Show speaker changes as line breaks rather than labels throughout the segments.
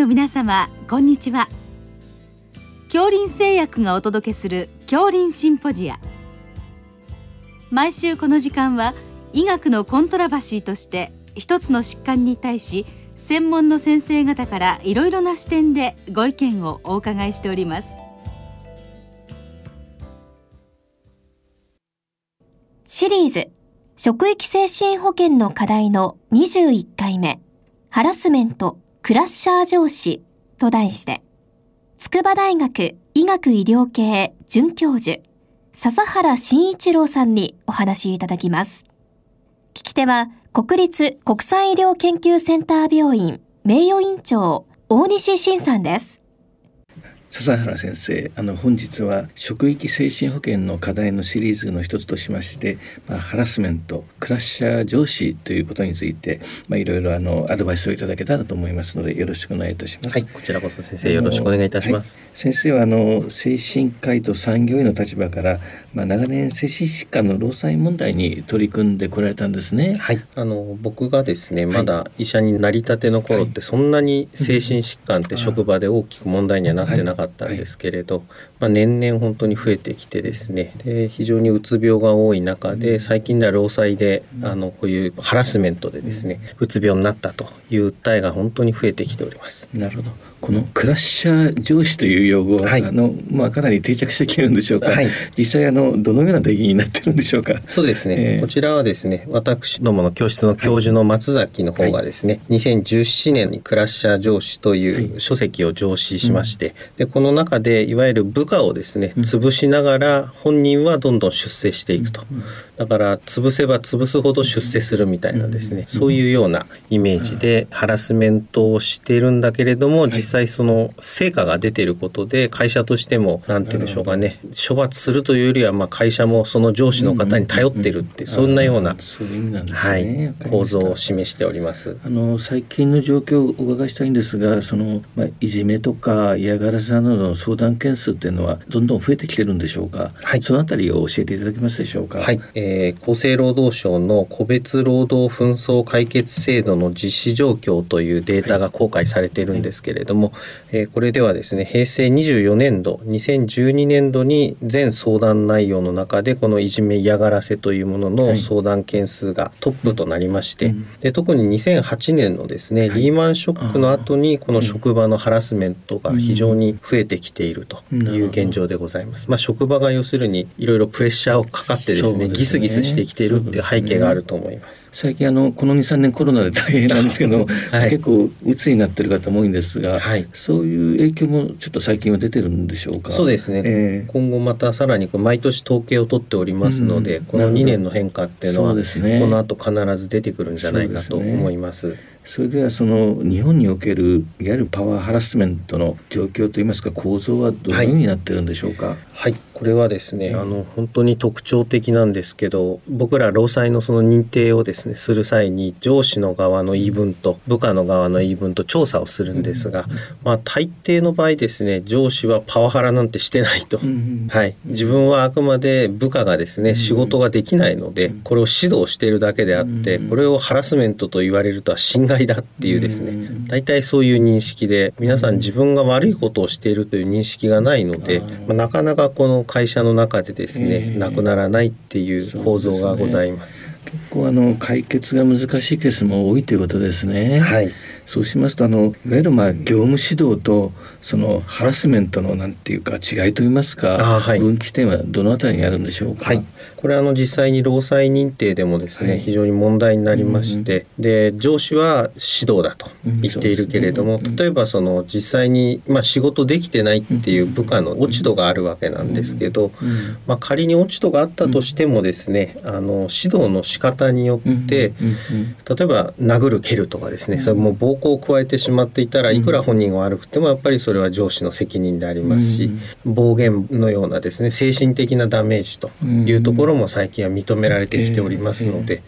の皆様こんにちは。恐林製薬がお届けする恐林シンポジア。毎週この時間は医学のコントラバシーとして一つの疾患に対し専門の先生方からいろいろな視点でご意見をお伺いしております。
シリーズ職域精神保健の課題の21回目。ハラスメント。クラッシャー上司と題して筑波大学医学医療系准教授笹原慎一郎さんにお話いただきます。聞き手は国立国際医療研究センター病院名誉院長大西晋さんです。
笹原先生あの本日は職域精神保健の課題のシリーズの一つとしまして、まあ、ハラスメントクラッシャー上司ということについて、まあ、いろいろあのアドバイスをいただけたらと思いますのでよろしくお願いいたします。
はい、こちらこそ先生よろしくお願いいたします。
はい、先生はあの精神科医と産業医の立場から、まあ、長年精神疾患の労災問題に取り組んでこられたんですね。
はい、あの僕がですねまだ医者になりたての頃ってそんなに精神疾患って職場で大きく問題にはなってなかったかったんですけれど、まあ、年々本当に増えてきてですね。で非常にうつ病が多い中で最近では労災であのこういうハラスメントでですねうつ病になったという訴えが本当に増えてきております。
なるほど。このクラッシャー上司という用語は、はい、あのまあかなり定着してきてるんでしょうか。はい、実際あのどのような定義になってるんでしょうか。
そうですね。えー、こちらはですね、私どもの教室の教授の松崎の方がですね、はい、2017年にクラッシャー上司という書籍を上司しまして、はい、でこの中でいわゆる部下をですね潰しながら本人はどんどん出世していくと。だから潰せば潰すほど出世するみたいなですね、そういうようなイメージでハラスメントをしているんだけれども、実際その成果が出ていることで会社としても何て言うんでしょうかね処罰するというよりはまあ会社もその上司の方に頼ってるってそんなようなはい、構造を示しております。
あの最近の状況をお伺いしたいんですがその、まあ、いじめとか嫌がらせなどの相談件数っていうのはどんどん増えてきてるんでしょうか、はい、そのあたりを教えていただけますでしょうか？
はい、えー、厚生労働省の個別労働紛争解決制度の実施状況というデータが公開されているんですけれども、えー、これではですね平成24年度2012年度に全相談内容の中でこのいじめ嫌がらせというものの相談件数がトップとなりまして、はい、で特に2008年のですね、はい、リーマンショックの後にこの職場のハラスメントが非常に増えてきているという現状でございます。まあ、職場が要するにいろいろプレッシャーをかかってですね、ね、ギスギスしてきているっていう背景があると思います。
最近あのこの23年コロナで大変なんですけど、はい、結構鬱になってる方も多いんですが、はい、そういう影響もちょっと最近は出てるんでしょうか？
そうですね。えー、今後またさらに毎年統計を取っておりますので、うん、この2年の変化っていうのは、ね、この後必ず出てくるんじゃないかと思います。
それではその日本におけるいわゆるパワーハラスメントの状況といいますか構造はどのようになってるんでしょうか？はい、
はい。これはですね、あの本当に特徴的なんですけど僕ら労災のその認定をですねする際に上司の側の言い分と部下の側の言い分と調査をするんですが、まあ、大抵の場合ですね上司はパワハラなんてしてないと、はい、自分はあくまで部下がですね仕事ができないのでこれを指導しているだけであってこれをハラスメントと言われるとは侵害だっていうですね大体そういう認識で皆さん自分が悪いことをしているという認識がないので、まあ、なかなかこの会社の中でですね、えー、なくならないっていう構造がございます。
結構あの解決が難しいケースも多いということですね。
はい。
そうしますとあのいわゆるまあ業務指導とそのハラスメントのなんていうか違いといいますか、はい、分岐点はどのあたりにあるんでしょうか？
はい、これあの実際に労災認定でもですね、はい、非常に問題になりまして、うん、で上司は指導だと言っているけれども、うんね、例えばその実際にまあ仕事できてないっていう部下の落ち度があるわけなんですけど、まあ仮に落ち度があったとしてもですね、あの指導の仕方によって、例えば殴る蹴るとかですね、それも暴行を加えてしまっていたらいくら本人が悪くてもやっぱりそれは上司の責任でありますし、暴言のようなですね精神的なダメージというところも最近は認められてきておりますので、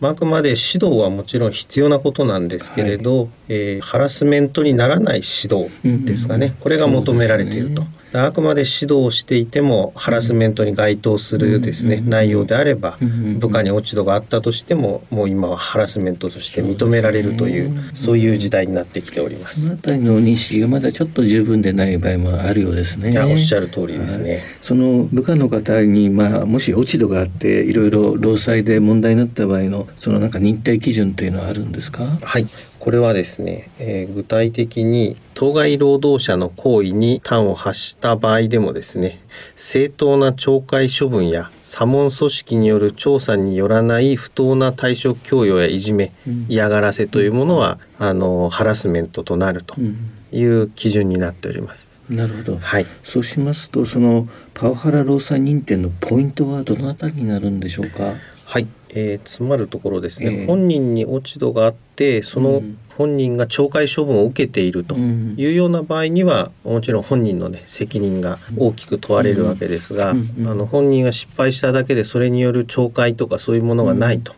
まあ、あくまで指導はもちろん必要なことなんですけれど、はい、えー、ハラスメントにならない指導ですかね、これが求められていると。あくまで指導をしていてもハラスメントに該当するですね、内容であれば、部下に落ち度があったとしてももう今はハラスメントとして認められるというそういう時代になってきております。
そのあたりの認識がまだちょっと十分でない場合もあるようですね。
おっしゃる通りですね。
その部下の方にまあもし落ち度があっていろいろ労災で問題になった場合のそのなんか認定基準というのはあるんですか？
はい。これはですね、えー、具体的に当該労働者の行為に端を発した場合でもですね正当な懲戒処分や査問組織による調査によらない不当な対処供与やいじめ、うん、嫌がらせというものはあのハラスメントとなるという基準になっております。
なるほど、
はい、
そうしますとそのパワハラ労災認定のポイントはどのあたりになるんでしょうか？
はい、えー、詰まるところですね、えー、本人に落ち度があってその本人が懲戒処分を受けているというような場合にはもちろん本人のね責任が大きく問われるわけですが、あの本人が失敗しただけでそれによる懲戒とかそういうものがないと、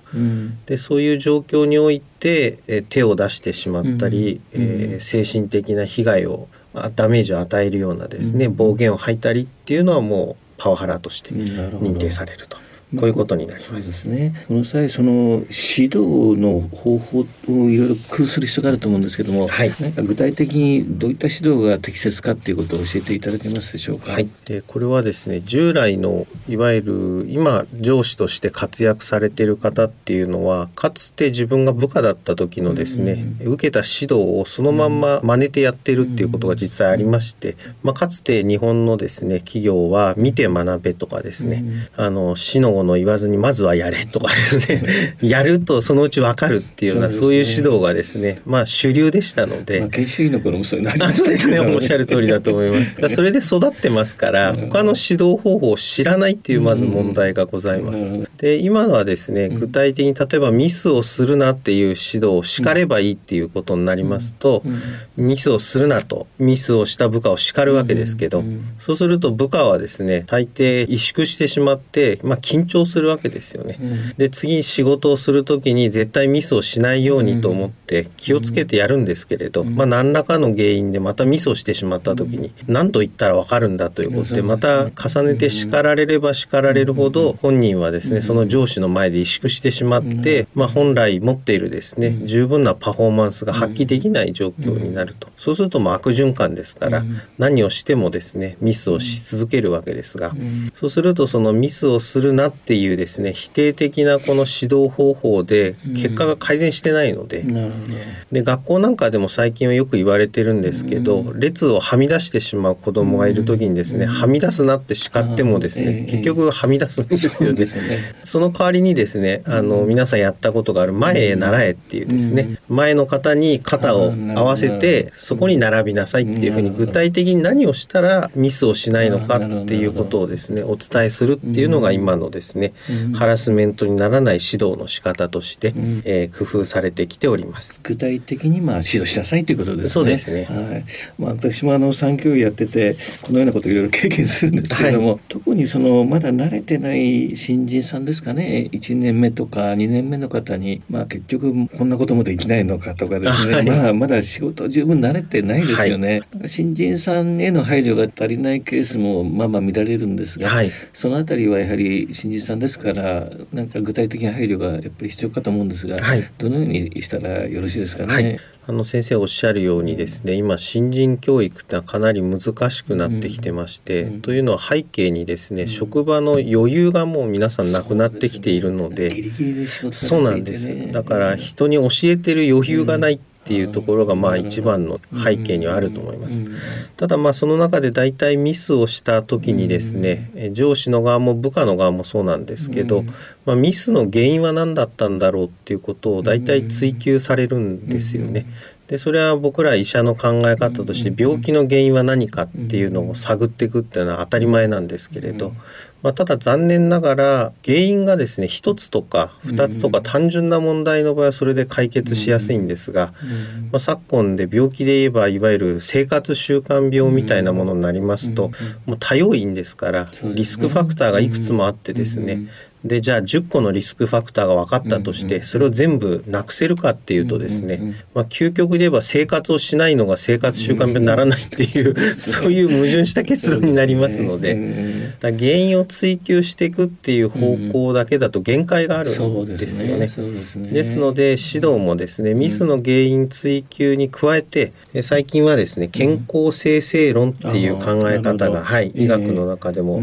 でそういう状況において、え手を出してしまったり、えー、精神的な被害をダメージを与えるようなですね暴言を吐いたりっていうのはもうパワハラとして認定されると。こういうことになります。
すね。この際その指導の方法をいろいろ工夫する必要があると思うんですけども、はい、何か具体的にどういった指導が適切かっていうことを教えていただけますでしょうか？
はい。でこれはですね、従来のいわゆる今上司として活躍されている方っていうのは、かつて自分が部下だった時のですね、うん、受けた指導をそのまんま真似てやってるっていうことが実際ありまして、まあかつて日本のですね企業は見て学べとかですね、うん、あの死のの言わずにまずはやれとかですね。やるとそのうち分かるっていうようなそういう指導がですねまあ主流でしたので、まあ、
研修医の頃もそう
なりまそうですね。おっしゃる通りだと思います。それで育ってますから他の指導方法を知らないっていうまず問題がございます。で今はですね具体的に例えばミスをするなっていう指導を叱ればいいっていうことになりますとミスをするなとミスをした部下を叱るわけですけどそうすると部下はですね大抵萎縮してしまってまあ緊張するわけですよね。うん、で次仕事をする時に絶対ミスをしないようにと思って気をつけてやるんですけれど、まあ、何らかの原因でまたミスをしてしまった時に何と言ったら分かるんだということでまた重ねて叱られれば叱られるほど本人はですねその上司の前で萎縮してしまって、まあ、本来持っているですね十分なパフォーマンスが発揮できない状況になると。そうするともう悪循環ですから何をしてもですねミスをし続けるわけですがそうするとそのミスをするなっていうですね否定的なこの指導方法で結果が改善してないので。うん、で学校なんかでも最近はよく言われてるんですけど、うん、列をはみ出してしまう子供がいる時にですね、うん、はみ出すなって叱ってもですね、結局はみ出すんですよね。そねその代わりにですねあの皆さんやったことがある前へ習えっていうですね、前の方に肩を合わせてそこに並びなさいっていうふうに具体的に何をしたらミスをしないのかっていうことをですねお伝えするっていうのが今のですね、ハラスメントにならない指導の仕方として、うん、えー、工夫されてきております。
具体的にまあ指導しなさいということですね。
そうですね、
はい。まあ、私もあの産教医やっててこのようなこといろいろ経験するんですけれども、はい、特にそのまだ慣れてない新人さんですかね。1年目とか2年目の方に、まあ、結局こんなこともできないのかとかですね、はい、まあ、まだ仕事十分慣れてないですよね、はい、新人さんへの配慮が足りないケースもまあまあ見られるんですが、はい、そのあたりはやはり新人さんですからなんか具体的な配慮がやっぱり必要かと思うんですが、はい、どのようにしたらよろしいですかね？はい。
あの先生おっしゃるようにですね今新人教育ってかなり難しくなってきてまして、うん、というのは背景にですね、うん、職場の余裕がもう皆さんなくなってきているのでそうなんです。だから人に教えてる余裕がないっていうところがまあ一番の背景にはあると思います。ただまあその中で大体ミスをした時にですね上司の側も部下の側もそうなんですけど、まあ、ミスの原因は何だったんだろうっていうことを大体追求されるんですよね。でそれは僕ら医者の考え方として病気の原因は何かっていうのを探っていくっていうのは当たり前なんですけれどまあ、ただ残念ながら原因がですね1つとか2つとか単純な問題の場合はそれで解決しやすいんですが、まあ、昨今で病気で言えばいわゆる生活習慣病みたいなものになりますともう多要因ですからリスクファクターがいくつもあってですねでじゃあ10個のリスクファクターが分かったとしてそれを全部なくせるかっていうとですね、まあ、究極で言えば生活をしないのが生活習慣病にならないっていうそういう矛盾した結論になりますのでだ原因を追求していくっていう方向だけだと限界があるんですよね。ですので指導もですねミスの原因追求に加えて最近はですね健康生成論っていう考え方が、はい、医学の中でも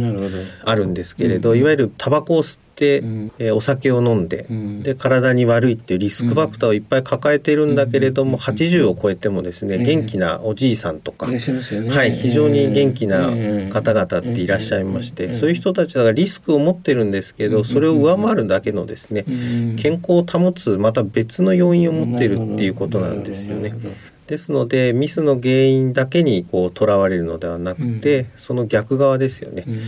あるんですけれどいわゆるタバコを吸って、えお酒を飲んで,、で体に悪いっていうリスクファクターをいっぱい抱えているんだけれども、80を超えてもですね元気なおじいさんとか、はい、非常に元気な方々っていらっしゃいまして、そういう人たちがリスクを持ってるんですけどそれを上回るだけのですね健康を保つまた別の要因を持っているっていうことなんですよね。ですのでミスの原因だけにこうとらわれるのではなくて、うん、その逆側ですよね、うん、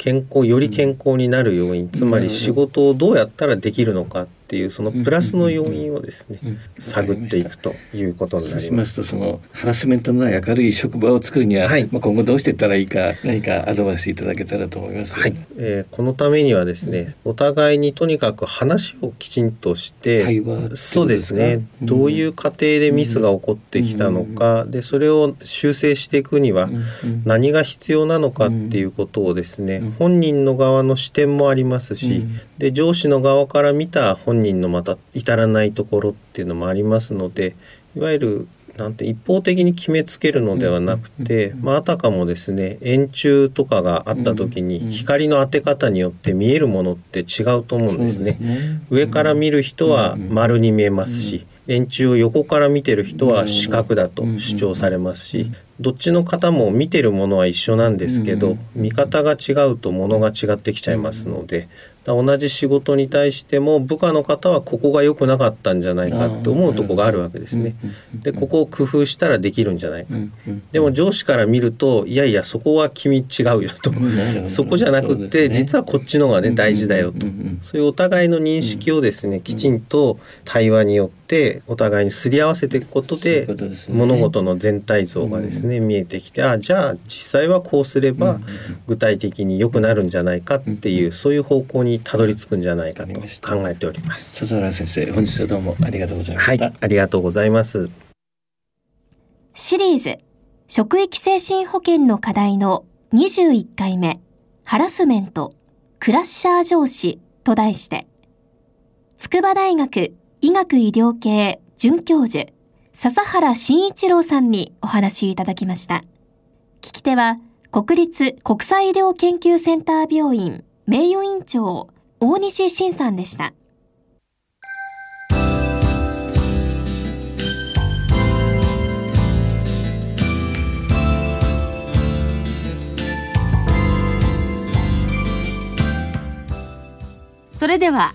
健康より健康になる要因、うん、つまり仕事をどうやったらできるのかっていうそのプラスの要因をですね、探っていくということになります。し
ますとそのハラスメントのない明るい職場を作るには、はい、まあ今後どうしていったらいいか何かアドバイスいただけたらと思います。
はい、えー、このためにはですね、お互いにとにかく話をきちんとして
対話
そうですね、どういう過程でミスが起こってきたのか、でそれを修正していくには何が必要なのかっていうことをですね、本人の側の視点もありますし、で上司の側から見た本人のまた至らないところっていうのもありますのでいわゆるなんて一方的に決めつけるのではなくて、まあ、あたかもですね円柱とかがあった時に光の当て方によって見えるものって違うと思うんですね。上から見る人は丸に見えますし円柱を横から見てる人は四角だと主張されますしどっちの方も見てるものは一緒なんですけど見方が違うとものが違ってきちゃいますので同じ仕事に対しても部下の方はここが良くなかったんじゃないかって思うとこがあるわけですね。でここを工夫したらできるんじゃないか。でも上司から見るといやいやそこは君違うよと。そこじゃなくって実はこっちのがね大事だよと。そういうお互いの認識をですねきちんと対話によってお互いにすり合わせていくことで物事の全体像がですね見えてきてあじゃあ実際はこうすれば具体的に良くなるんじゃないかっていうそういう方向ににたどり着くんじゃないかと考えております。
笹原先生本日はどうもありがとうございま
した、はい、ありがとうございます。
シリーズ職域精神保険の課題の21回目ハラスメントクラッシャー上司と題して筑波大学医学医療系准教授笹原慎一郎さんにお話いただきました。聞き手は国立国際医療研究センター病院名誉院長大西晋さんでした。
それでは